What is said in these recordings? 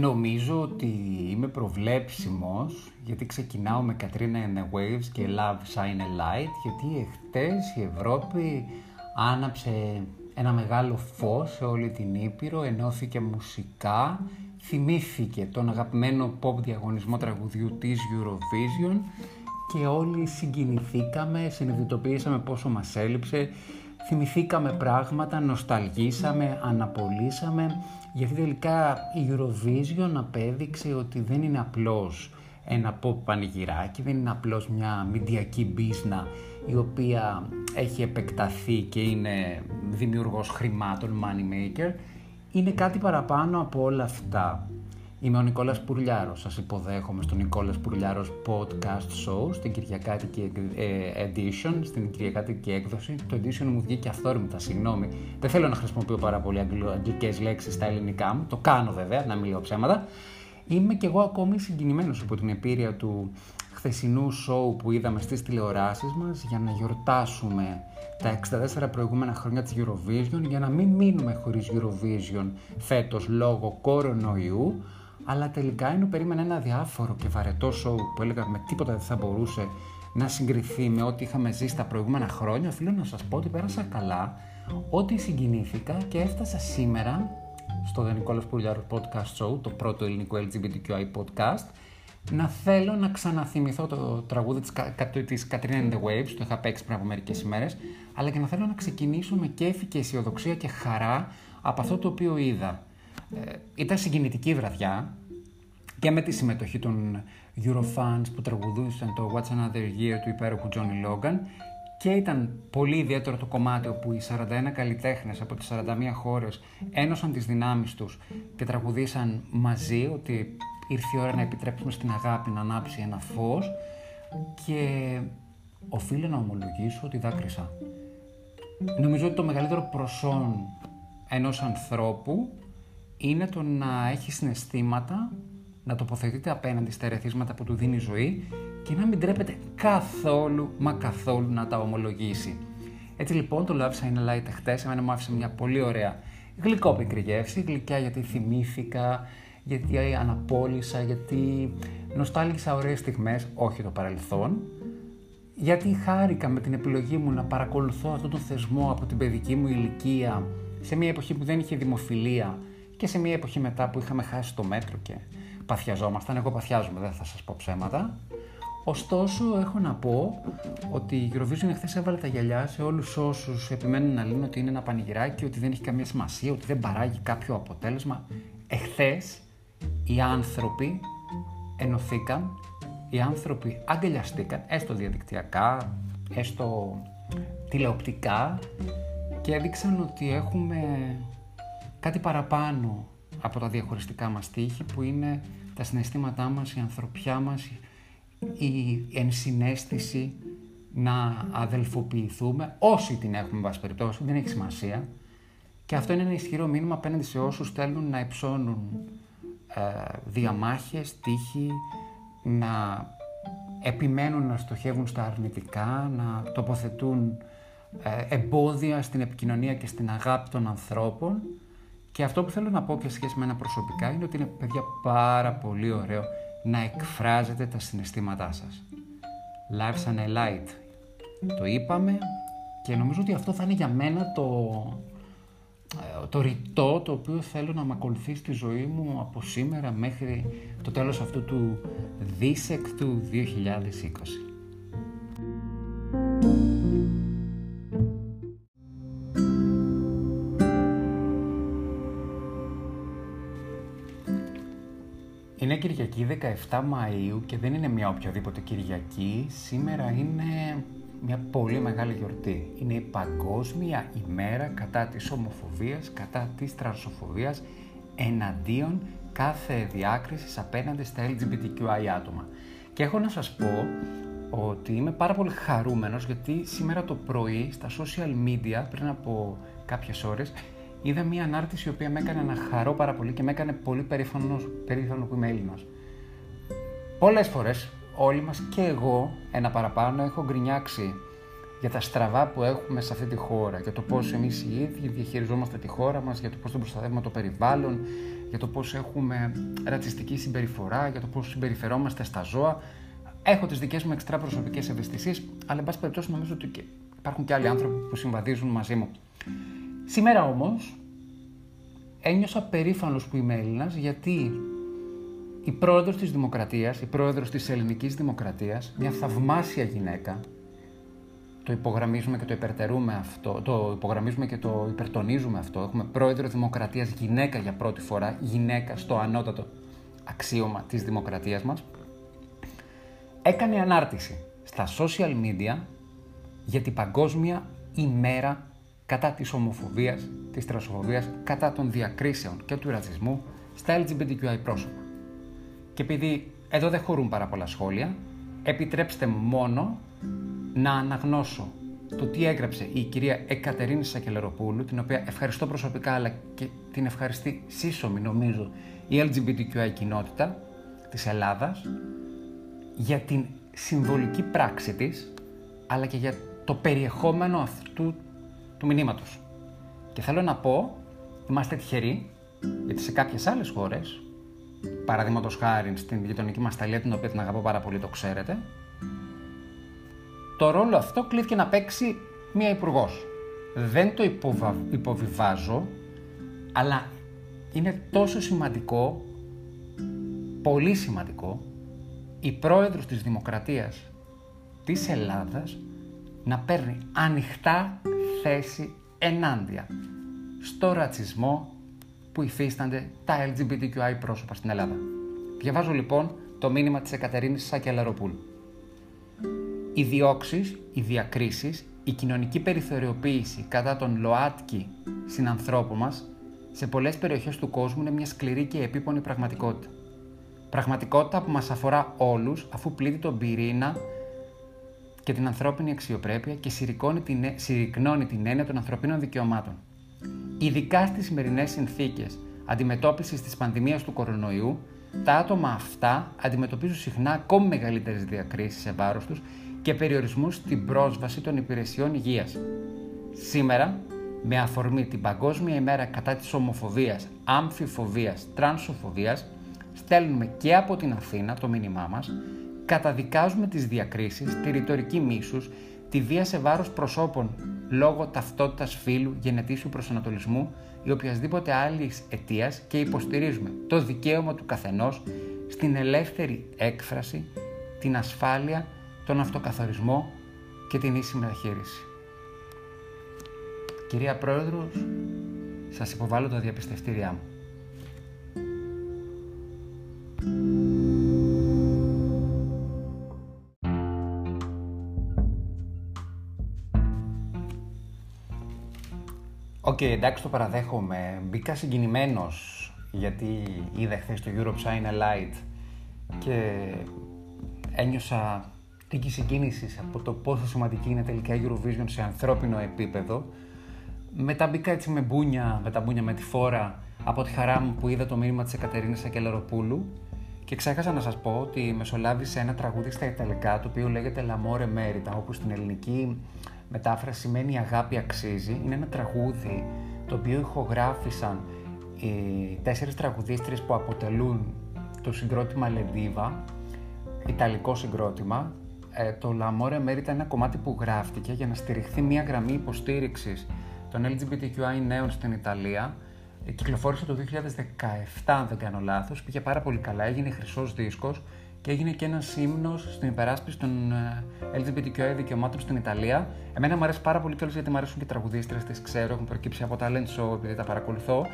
Νομίζω ότι είμαι προβλέψιμος γιατί ξεκινάω με Katrina and the Waves και Love Shine a Light γιατί εχθές η Ευρώπη άναψε ένα μεγάλο φως σε όλη την Ήπειρο, ενώθηκε μουσικά, θυμήθηκε τον αγαπημένο pop διαγωνισμό τραγουδιού της Eurovision και όλοι συγκινηθήκαμε, συνειδητοποιήσαμε πόσο μας έλειψε, θυμηθήκαμε πράγματα, νοσταλγήσαμε, αναπολύσαμε, γιατί τελικά η Eurovision απέδειξε ότι δεν είναι απλώς ένα pop πανηγυράκι, δεν είναι απλώς μια μηντιακή μπίσνα η οποία έχει επεκταθεί και είναι δημιουργός χρημάτων, money maker, είναι κάτι παραπάνω από όλα αυτά. Είμαι ο Νικόλας Πουρλιάρος, σας υποδέχομαι στο Νικόλας Πουρλιάρος Podcast Show, στην Κυριακάτικη ε, Edition, στην Κυριακάτικη έκδοση. Το edition μου βγήκε αυθόρμητα, συγγνώμη. Δεν θέλω να χρησιμοποιώ πάρα πολύ αγγλικές λέξεις στα ελληνικά μου, το κάνω βέβαια, να μην λέω ψέματα. Είμαι κι εγώ ακόμη συγκινημένος από την επίρρεια του χθεσινού σοου που είδαμε στις τηλεοράσεις μας για να γιορτάσουμε τα 64 προηγούμενα χρόνια της Eurovision για να μην μείνουμε χωρίς Eurovision φέτος λόγω κορονοϊού αλλά τελικά ενώ περίμενα ένα διάφορο και βαρετό σοου που έλεγα με τίποτα δεν θα μπορούσε να συγκριθεί με ό,τι είχαμε ζήσει τα προηγούμενα χρόνια, οφείλω να σας πω ότι πέρασα καλά, ότι συγκινήθηκα και έφτασα σήμερα στο The Νικόλας Πουλιάρος Podcast Show, το πρώτο ελληνικό LGBTQI podcast, να θέλω να ξαναθυμηθώ το τραγούδι της, της Katrina and the Waves, το είχα παίξει πριν από μερικές ημέρες, αλλά και να θέλω να ξεκινήσω με κέφι και αισιοδοξία και χαρά από αυτό το οποίο είδα. Ε, ήταν συγκινητική βραδιά και με τη συμμετοχή των Eurofans που τραγουδούσαν το What's Another Year του υπέροχου Johnny Logan και ήταν πολύ ιδιαίτερο το κομμάτι όπου οι 41 καλλιτέχνες από τις 41 χώρες ένωσαν τις δυνάμεις τους και τραγουδήσαν μαζί ότι ήρθε η ώρα να επιτρέψουμε στην αγάπη να ανάψει ένα φως και οφείλω να ομολογήσω ότι δάκρυσα. Νομίζω ότι το μεγαλύτερο προσόν ενός ανθρώπου είναι το να έχει συναισθήματα, να τοποθετείται απέναντι στα ερεθίσματα που του δίνει η ζωή και να μην τρέπεται καθόλου, μα καθόλου να τα ομολογήσει. Έτσι λοιπόν το Love Sign Light χτες εμένα μου άφησε μια πολύ ωραία γλυκόπικρη γεύση, γλυκιά γιατί θυμήθηκα, γιατί αναπόλυσα, γιατί νοστάλγησα ωραίες στιγμές, όχι το παρελθόν, γιατί χάρηκα με την επιλογή μου να παρακολουθώ αυτόν τον θεσμό από την παιδική μου ηλικία σε μια εποχή που δεν είχε δημοφιλία και σε μια εποχή μετά που είχαμε χάσει το μέτρο και παθιαζόμασταν. Εγώ παθιάζομαι, δεν θα σας πω ψέματα. Ωστόσο, έχω να πω ότι η Eurovision εχθές έβαλε τα γυαλιά σε όλους όσους επιμένουν να λένε ότι είναι ένα πανηγυράκι, ότι δεν έχει καμία σημασία, ότι δεν παράγει κάποιο αποτέλεσμα. Εχθές οι άνθρωποι ενωθήκαν, οι άνθρωποι αγκαλιαστήκαν, έστω διαδικτυακά, έστω τηλεοπτικά και έδειξαν ότι έχουμε κάτι παραπάνω από τα διαχωριστικά μας τείχη που είναι τα συναισθήματά μας, η ανθρωπιά μας, η ενσυναίσθηση να αδελφοποιηθούμε, όσοι την έχουμε βάση περιπτώσει, δεν έχει σημασία. Και αυτό είναι ένα ισχυρό μήνυμα απέναντι σε όσους θέλουν να υψώνουν ε, διαμάχες, τύχη, να επιμένουν να στοχεύουν στα αρνητικά, να τοποθετούν ε, εμπόδια στην επικοινωνία και στην αγάπη των ανθρώπων και αυτό που θέλω να πω και σχέση με ένα προσωπικά είναι ότι είναι παιδιά πάρα πολύ ωραίο να εκφράζετε τα συναισθήματά σας. Life and a light. Το είπαμε και νομίζω ότι αυτό θα είναι για μένα το, ε, το ρητό το οποίο θέλω να με ακολουθεί στη ζωή μου από σήμερα μέχρι το τέλος αυτού του δίσεκτου 2020. Κυριακή 17 Μαΐου και δεν είναι μια οποιαδήποτε Κυριακή. Σήμερα είναι μια πολύ μεγάλη γιορτή. Είναι η Παγκόσμια ημέρα κατά της ομοφοβίας, κατά της τρανσοφοβίας, εναντίον κάθε διάκρισης απέναντι στα LGBTQI άτομα. Και έχω να σας πω ότι είμαι πάρα πολύ χαρούμενος γιατί σήμερα το πρωί στα social media πριν από κάποιες ώρες είδα μια ανάρτηση η οποία με έκανε να χαρώ πάρα πολύ και με έκανε πολύ περήφανο, περήφανο που είμαι Έλληνας. Πολλές φορές, όλοι μας και εγώ, ένα παραπάνω, έχω γκρινιάξει για τα στραβά που έχουμε σε αυτή τη χώρα, για το πώς εμείς οι ίδιοι διαχειριζόμαστε τη χώρα μας, για το πώς δεν προστατεύουμε το περιβάλλον, για το πώς έχουμε ρατσιστική συμπεριφορά, για το πώς συμπεριφερόμαστε στα ζώα. Έχω τις δικές μου εξτρά προσωπικές ευαισθησίες, αλλά εν πάση περιπτώσει νομίζω ότι υπάρχουν και άλλοι άνθρωποι που συμβαδίζουν μαζί μου. Σήμερα όμως ένιωσα περήφανος που είμαι Έλληνας γιατί η πρόεδρος της Δημοκρατίας, η πρόεδρος της ελληνικής Δημοκρατίας, μια θαυμάσια γυναίκα, το υπογραμμίζουμε και το υπερτερούμε αυτό, το υπογραμμίζουμε και το υπερτονίζουμε αυτό. Έχουμε πρόεδρο Δημοκρατίας γυναίκα για πρώτη φορά, γυναίκα στο ανώτατο αξίωμα της δημοκρατίας μας. Έκανε ανάρτηση στα social media για την παγκόσμια ημέρα κατά της ομοφοβίας, της τρασοφοβίας, κατά των διακρίσεων και του ρατσισμού στα LGBTQI πρόσωπα. Και επειδή εδώ δεν χωρούν πάρα πολλά σχόλια, επιτρέψτε μου μόνο να αναγνώσω το τι έγραψε η κυρία Εκατερίνη Σακελεροπούλου, την οποία ευχαριστώ προσωπικά, αλλά και την ευχαριστεί σύσσωμη νομίζω η LGBTQI κοινότητα της Ελλάδας για την συμβολική πράξη της, αλλά και για το περιεχόμενο αυτού του μηνύματος. Και θέλω να πω, είμαστε τυχεροί, γιατί σε κάποιες άλλες χώρες, παραδείγματος χάρη στην γειτονική μας Ταλία, την οποία την αγαπώ πάρα πολύ, το ξέρετε, το ρόλο αυτό κλείθηκε να παίξει μία υπουργός. Δεν το υποβα... υποβιβάζω, αλλά είναι τόσο σημαντικό, πολύ σημαντικό, η πρόεδρος της Δημοκρατίας της Ελλάδας να παίρνει ανοιχτά θέση ενάντια στο ρατσισμό που υφίστανται τα LGBTQI πρόσωπα στην Ελλάδα. Διαβάζω λοιπόν το μήνυμα της Εκατερίνης Σακελαροπούλου. Οι διώξεις, οι διακρίσεις, η κοινωνική περιθωριοποίηση κατά των ΛΟΑΤΚΙ συνανθρώπων μας σε πολλές περιοχές του κόσμου είναι μια σκληρή και επίπονη πραγματικότητα. Πραγματικότητα που μας αφορά όλους αφού πλήττει τον πυρήνα και την ανθρώπινη αξιοπρέπεια και την, συρρυκνώνει την έννοια των ανθρωπίνων δικαιωμάτων. Ειδικά στις σημερινές συνθήκες αντιμετώπισης της πανδημίας του κορονοϊού, τα άτομα αυτά αντιμετωπίζουν συχνά ακόμη μεγαλύτερες διακρίσεις σε βάρος τους και περιορισμούς στην πρόσβαση των υπηρεσιών υγείας. Σήμερα, με αφορμή την Παγκόσμια ημέρα κατά της ομοφοβίας, αμφιφοβίας, τρανσοφοβίας, στέλνουμε και από την Αθήνα το μήνυμά μας, καταδικάζουμε τις διακρίσεις, τη ρητορική μίσους, τη βία σε βάρος προσώπων λόγω ταυτότητας φύλου, γενετήσιου προσανατολισμού ή οποιασδήποτε άλλης αιτίας και υποστηρίζουμε το δικαίωμα του καθενός στην ελεύθερη έκφραση, την ασφάλεια τον αυτοκαθορισμό και την ίση μεταχείριση. Κυρία Πρόεδρος, σας υποβάλλω τα διαπιστευτήριά μου. OK, okay, εντάξει το παραδέχομαι. Μπήκα συγκινημένος γιατί είδα χθες το Europe Shine a Light και ένιωσα τίκη συγκίνησης από το πόσο σημαντική είναι τελικά η Eurovision σε ανθρώπινο επίπεδο. Μετά μπήκα έτσι με μπούνια, με τα μπούνια με τη φόρα από τη χαρά μου που είδα το μήνυμα της Εκατερίνη Ακελαροπούλου και ξέχασα να σας πω ότι μεσολάβησε ένα τραγούδι στα Ιταλικά το οποίο λέγεται L'amore merita, όπου στην ελληνική μετάφραση σημαίνει αγάπη αξίζει. Είναι ένα τραγούδι το οποίο ηχογράφησαν οι τέσσερις τραγουδίστρες που αποτελούν το συγκρότημα Λεντίβα, ιταλικό συγκρότημα, ε, το L'Amore Merita είναι ένα κομμάτι που γράφτηκε για να στηριχθεί μια γραμμή υποστήριξης των LGBTQI νέων στην Ιταλία. Ε, κυκλοφόρησε το 2017, αν δεν κάνω λάθος. Πήγε πάρα πολύ καλά, έγινε χρυσός δίσκος και έγινε και ένας ύμνος στην υπεράσπιση των ε, LGBTQI δικαιωμάτων στην Ιταλία. Εμένα μου αρέσει πάρα πολύ κιόλας γιατί μου αρέσουν και οι τραγουδίστρες, τις ξέρω, έχουν προκύψει από talent show επειδή τα παρακολουθώ.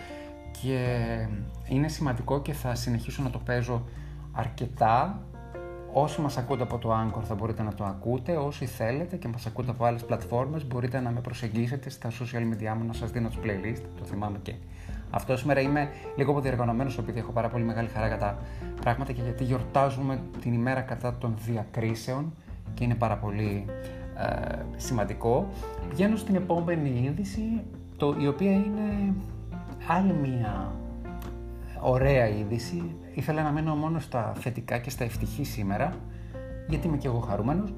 Και είναι σημαντικό και θα συνεχίσω να το παίζω αρκετά Όσοι μας ακούτε από το Anchor θα μπορείτε να το ακούτε, όσοι θέλετε και μας ακούτε από άλλες πλατφόρμες μπορείτε να με προσεγγίσετε στα social media μου να σας δίνω τις playlist, το θυμάμαι και αυτό σήμερα είμαι λίγο αποδιεργανωμένο επειδή έχω πάρα πολύ μεγάλη χαρά για τα πράγματα και γιατί γιορτάζουμε την ημέρα κατά των διακρίσεων και είναι πάρα πολύ ε, σημαντικό. Πηγαίνω στην επόμενη είδηση, το, η οποία είναι άλλη μία ωραία είδηση. Ήθελα να μένω μόνο στα θετικά και στα ευτυχή σήμερα, γιατί είμαι και εγώ χαρούμενος.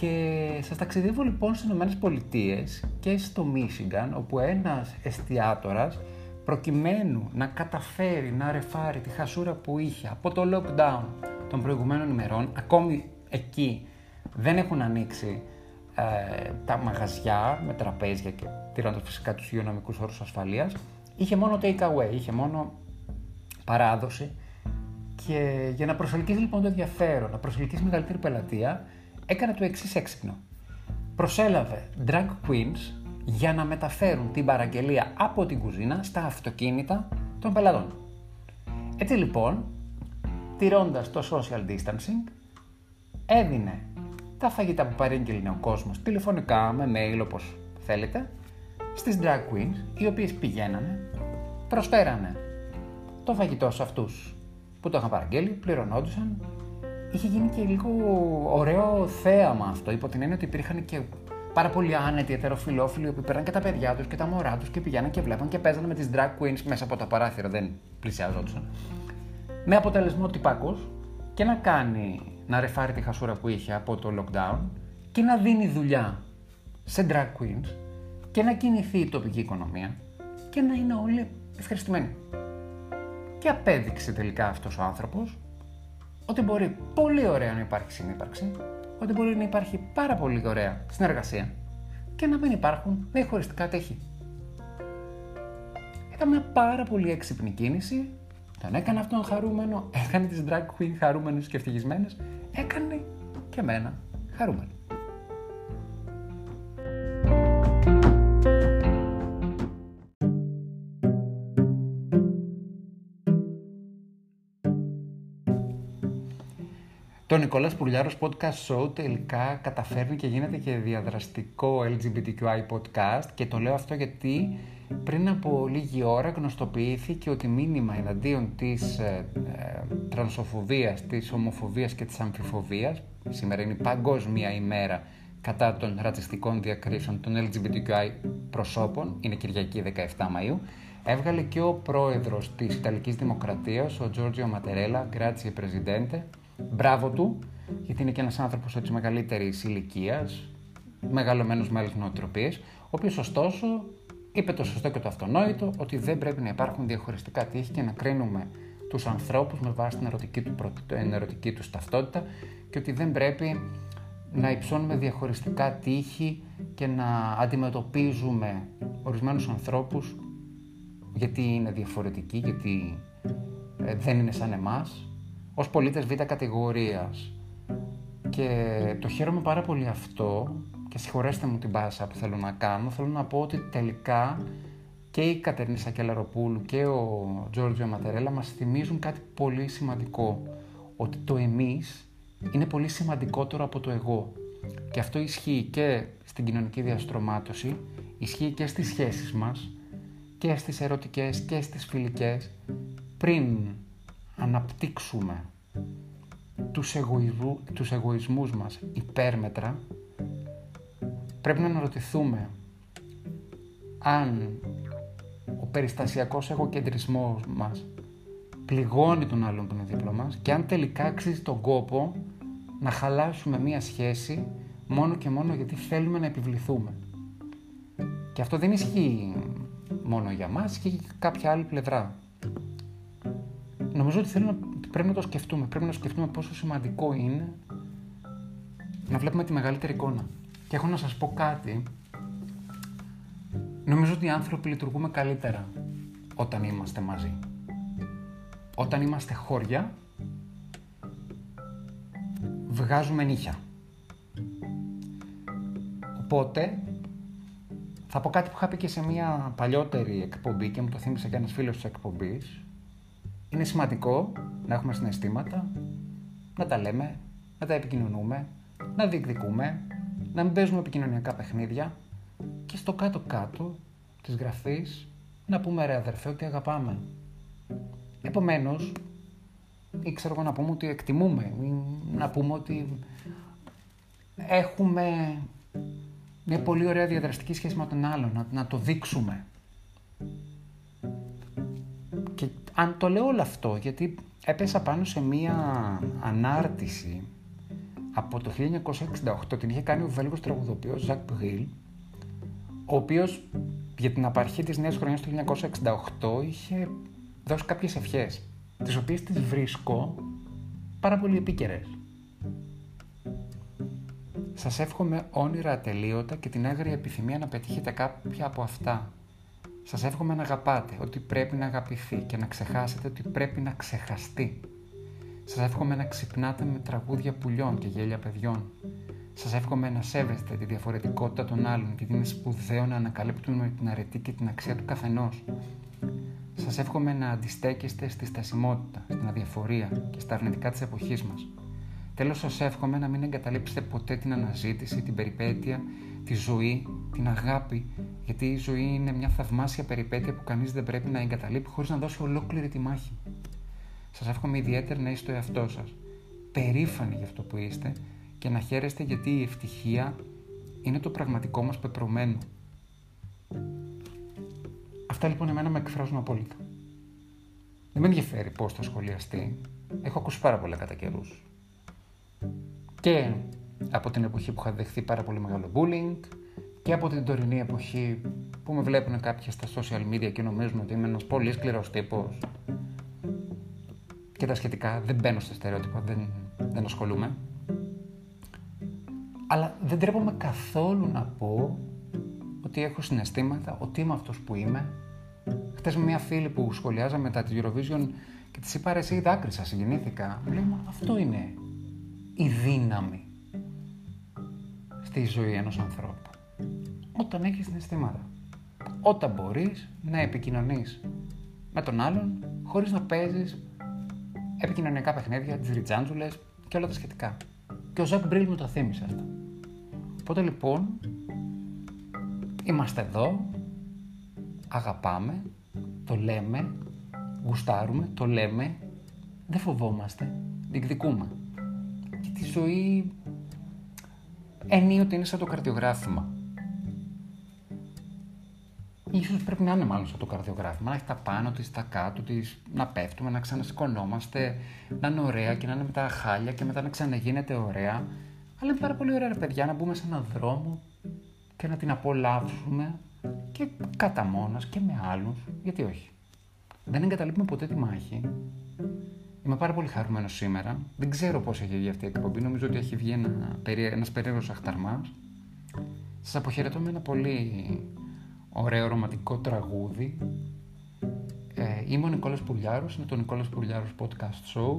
Και σας ταξιδεύω λοιπόν στις Ηνωμένες Πολιτείες και στο Μίσιγκαν, όπου ένας εστιατόρας προκειμένου να καταφέρει να ρεφάρει τη χασούρα που είχε από το lockdown των προηγουμένων ημερών, ακόμη εκεί δεν έχουν ανοίξει ε, τα μαγαζιά με τραπέζια και τηρώντας φυσικά τους υγειονομικούς όρους ασφαλείας, είχε μόνο take away, είχε μόνο παράδοση και για να προσελκύσει λοιπόν το ενδιαφέρον, να προσελκύσει μεγαλύτερη πελατεία, έκανε το εξής έξυπνο. Προσέλαβε drag queens για να μεταφέρουν την παραγγελία από την κουζίνα στα αυτοκίνητα των πελατών. Έτσι λοιπόν, τηρώντας το social distancing, έδινε τα φαγητά που παρήγγειλε ο κόσμος τηλεφωνικά, με mail όπως θέλετε, στις drag queens, οι οποίες πηγαίνανε, προσφέρανε το φαγητό σε αυτούς που το είχαν παραγγείλει, πληρωνόντουσαν. Είχε γίνει και λίγο ωραίο θέαμα αυτό, υπό την έννοια ότι υπήρχαν και πάρα πολλοί άνετοι ετεροφιλόφιλοι που πέραν και τα παιδιά τους και τα μωρά τους και πηγαίναν και βλέπαν και παίζανε με τις drag queens μέσα από τα παράθυρα, δεν πλησιάζονταν. Με αποτέλεσμα ο τυπάκος και να κάνει να ρεφάρει τη χασούρα που είχε από το lockdown και να δίνει δουλειά σε drag queens και να κινηθεί η τοπική οικονομία και να είναι όλοι ευχαριστημένοι. Και απέδειξε τελικά αυτός ο άνθρωπος ότι μπορεί πολύ ωραία να υπάρχει συνύπαρξη, ότι μπορεί να υπάρχει πάρα πολύ ωραία συνεργασία και να μην υπάρχουν διαχωριστικά τέχη. Ήταν μια πάρα πολύ έξυπνη κίνηση, τον έκανε αυτόν χαρούμενο, έκανε τις drag queen χαρούμενες και ευτυχισμένες, έκανε και εμένα χαρούμενο. Το Νικόλας Πουρλιάρος Podcast Show τελικά καταφέρνει και γίνεται και διαδραστικό LGBTQI podcast και το λέω αυτό γιατί πριν από λίγη ώρα γνωστοποιήθηκε ότι μήνυμα εναντίον της ε, ε, τρανσοφοβίας, της ομοφοβίας και της αμφιφοβίας σήμερα είναι η παγκόσμια ημέρα κατά των ρατσιστικών διακρίσεων των LGBTQI προσώπων, είναι Κυριακή 17 Μαΐου, έβγαλε και ο πρόεδρος της Ιταλικής Δημοκρατίας, ο Giorgio Ματερέλα, grazie Presidente, Μπράβο του, γιατί είναι και ένας άνθρωπος έτσι μεγαλύτερης ηλικίας, μεγαλωμένος με άλλες νοοτροπίες, ο οποίος ωστόσο είπε το σωστό και το αυτονόητο ότι δεν πρέπει να υπάρχουν διαχωριστικά τείχη και να κρίνουμε τους ανθρώπους με βάση την ερωτική του, την ερωτική τους ταυτότητα και ότι δεν πρέπει να υψώνουμε διαχωριστικά τείχη και να αντιμετωπίζουμε ορισμένους ανθρώπους γιατί είναι διαφορετικοί, γιατί ε, δεν είναι σαν εμάς ως πολίτες β' κατηγορίας. Και το χαίρομαι πάρα πολύ αυτό και συγχωρέστε μου την πάσα που θέλω να κάνω. Θέλω να πω ότι τελικά και η Κατερίνη Σακελαροπούλου και ο Τζόρτζιο Ματερέλα μας θυμίζουν κάτι πολύ σημαντικό. Ότι το εμείς είναι πολύ σημαντικότερο από το εγώ. Και αυτό ισχύει και στην κοινωνική διαστρωμάτωση, ισχύει και στις σχέσεις μας, και στις ερωτικές και στις φιλικές, πριν αναπτύξουμε τους, εγωισμού, τους εγωισμούς μας υπέρμετρα, πρέπει να αναρωτηθούμε αν ο περιστασιακός εγωκεντρισμός μας πληγώνει τον άλλον που είναι δίπλα μας και αν τελικά αξίζει τον κόπο να χαλάσουμε μία σχέση μόνο και μόνο γιατί θέλουμε να επιβληθούμε. Και αυτό δεν ισχύει μόνο για μας, ισχύει και κάποια άλλη πλευρά νομίζω ότι θέλω να, πρέπει να το σκεφτούμε. Πρέπει να σκεφτούμε πόσο σημαντικό είναι να βλέπουμε τη μεγαλύτερη εικόνα. Και έχω να σας πω κάτι. Νομίζω ότι οι άνθρωποι λειτουργούμε καλύτερα όταν είμαστε μαζί. Όταν είμαστε χώρια, βγάζουμε νύχια. Οπότε, θα πω κάτι που είχα πει και σε μια παλιότερη εκπομπή και μου το θύμισε και ένας φίλος της εκπομπής, είναι σημαντικό να έχουμε συναισθήματα, να τα λέμε, να τα επικοινωνούμε, να διεκδικούμε, να μην παίζουμε επικοινωνιακά παιχνίδια και στο κάτω-κάτω της γραφής να πούμε ρε αδερφέ ότι αγαπάμε. Επομένως, ή ξέρω εγώ να πούμε ότι εκτιμούμε, ή να πούμε ότι έχουμε μια πολύ ωραία διαδραστική σχέση με τον άλλον, να, να το δείξουμε. Και αν το λέω όλο αυτό, γιατί έπεσα πάνω σε μία ανάρτηση από το 1968, την είχε κάνει ο Βέλγος τραγουδοποιός Ζακ Μπρίλ, ο οποίος για την απαρχή της νέας χρονιάς του 1968 είχε δώσει κάποιες ευχές, τις οποίες τις βρίσκω πάρα πολύ επίκαιρες. Σας εύχομαι όνειρα ατελείωτα και την άγρια επιθυμία να πετύχετε κάποια από αυτά. Σας εύχομαι να αγαπάτε ότι πρέπει να αγαπηθεί και να ξεχάσετε ότι πρέπει να ξεχαστεί. Σας εύχομαι να ξυπνάτε με τραγούδια πουλιών και γέλια παιδιών. Σας εύχομαι να σέβεστε τη διαφορετικότητα των άλλων γιατί είναι σπουδαίο να ανακαλύπτουμε την αρετή και την αξία του καθενός. Σας εύχομαι να αντιστέκεστε στη στασιμότητα, στην αδιαφορία και στα αρνητικά της εποχής μας. Τέλος σας εύχομαι να μην εγκαταλείψετε ποτέ την αναζήτηση, την περιπέτεια, τη ζωή, την αγάπη, γιατί η ζωή είναι μια θαυμάσια περιπέτεια που κανείς δεν πρέπει να εγκαταλείπει χωρίς να δώσει ολόκληρη τη μάχη. Σας εύχομαι ιδιαίτερα να είστε ο εαυτός σας, περήφανοι για αυτό που είστε και να χαίρεστε γιατί η ευτυχία είναι το πραγματικό μας πεπρωμένο. Αυτά λοιπόν εμένα με εκφράζουν απόλυτα. Δεν με ενδιαφέρει πώς θα σχολιαστεί. Έχω ακούσει πάρα πολλά κατά καιρούς και από την εποχή που είχα δεχθεί πάρα πολύ μεγάλο bullying και από την τωρινή εποχή που με βλέπουν κάποιοι στα social media και νομίζουν ότι είμαι ένας πολύ σκληρός τύπος και τα σχετικά δεν μπαίνω στα στερεότυπα, δεν, δεν ασχολούμαι. Αλλά δεν τρέπομαι καθόλου να πω ότι έχω συναισθήματα, ότι είμαι αυτός που είμαι. Χθε με μια φίλη που σχολιάζαμε μετά τη Eurovision και της είπα ρε εσύ δάκρυσα, συγκινήθηκα. Μου λέει, αυτό είναι η δύναμη στη ζωή ενός ανθρώπου. Όταν έχεις συναισθήματα. Όταν μπορείς να επικοινωνείς με τον άλλον χωρίς να παίζεις επικοινωνιακά παιχνίδια, τις ριτζάντζουλες και όλα τα σχετικά. Και ο Ζακ Μπρίλ μου το θύμισε αυτό. Οπότε λοιπόν είμαστε εδώ, αγαπάμε, το λέμε, γουστάρουμε, το λέμε, δεν φοβόμαστε, διεκδικούμε τη ζωή ενίοτε είναι σαν το καρδιογράφημα. Ίσως πρέπει να είναι μάλλον σαν το καρδιογράφημα, να έχει τα πάνω της, τα κάτω της, να πέφτουμε, να ξανασηκωνόμαστε, να είναι ωραία και να είναι μετά χάλια και μετά να ξαναγίνεται ωραία. Αλλά είναι πάρα πολύ ωραία ρε παιδιά να μπούμε σε έναν δρόμο και να την απολαύσουμε και κατά μόνας και με άλλους, γιατί όχι. Δεν εγκαταλείπουμε ποτέ τη μάχη Είμαι πάρα πολύ χαρούμενος σήμερα. Δεν ξέρω πώς έχει βγει αυτή η εκπομπή. Νομίζω ότι έχει βγει ένα, ένας περίεργος αχταρμάς. Σας αποχαιρετώ με ένα πολύ ωραίο ρομαντικό τραγούδι. Ε, είμαι ο Νικόλας Πουλιάρος, είναι το Νικόλας Πουλιάρος Podcast Show.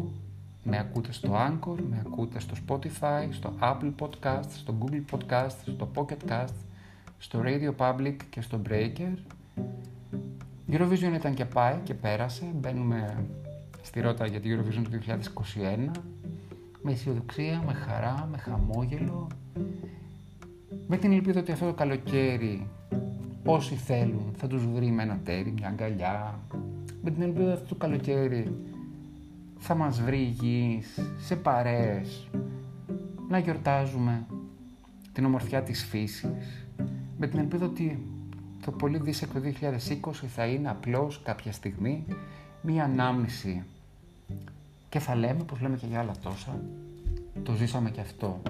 Με ακούτε στο Anchor, με ακούτε στο Spotify, στο Apple Podcast, στο Google Podcast, στο Pocket Cast, στο Radio Public και στο Breaker. Eurovision ήταν και πάει και πέρασε. Μπαίνουμε στη Ρότα για την Eurovision του 2021 με αισιοδοξία, με χαρά, με χαμόγελο με την ελπίδα ότι αυτό το καλοκαίρι όσοι θέλουν θα τους βρει με ένα τέρι, μια αγκαλιά. Με την ελπίδα ότι αυτό το καλοκαίρι θα μας βρει υγιείς, σε παρέες. Να γιορτάζουμε την ομορφιά της φύσης. Με την ελπίδα ότι το πολύ δίσεκτο 2020 θα είναι απλώς κάποια στιγμή μία ανάμνηση. Και θα λέμε, πως λέμε και για άλλα τόσα, το ζήσαμε και αυτό.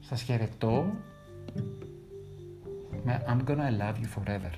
Σας χαιρετώ. με I'm gonna love you forever.